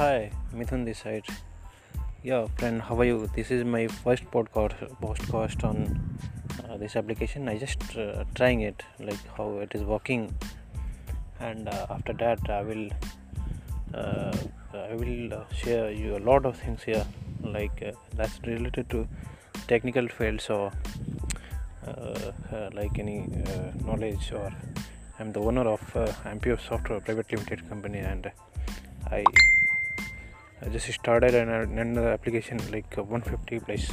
Hi, Mithun this side. Yeah, friend, how are you? This is my first podcast podcast on uh, this application. I just uh, trying it, like how it is working, and uh, after that I will uh, I will uh, share you a lot of things here, like uh, that's related to technical fields or like any knowledge or I'm the owner of uh, Software Private Limited company and I I just started an, another application like uh, 150 plus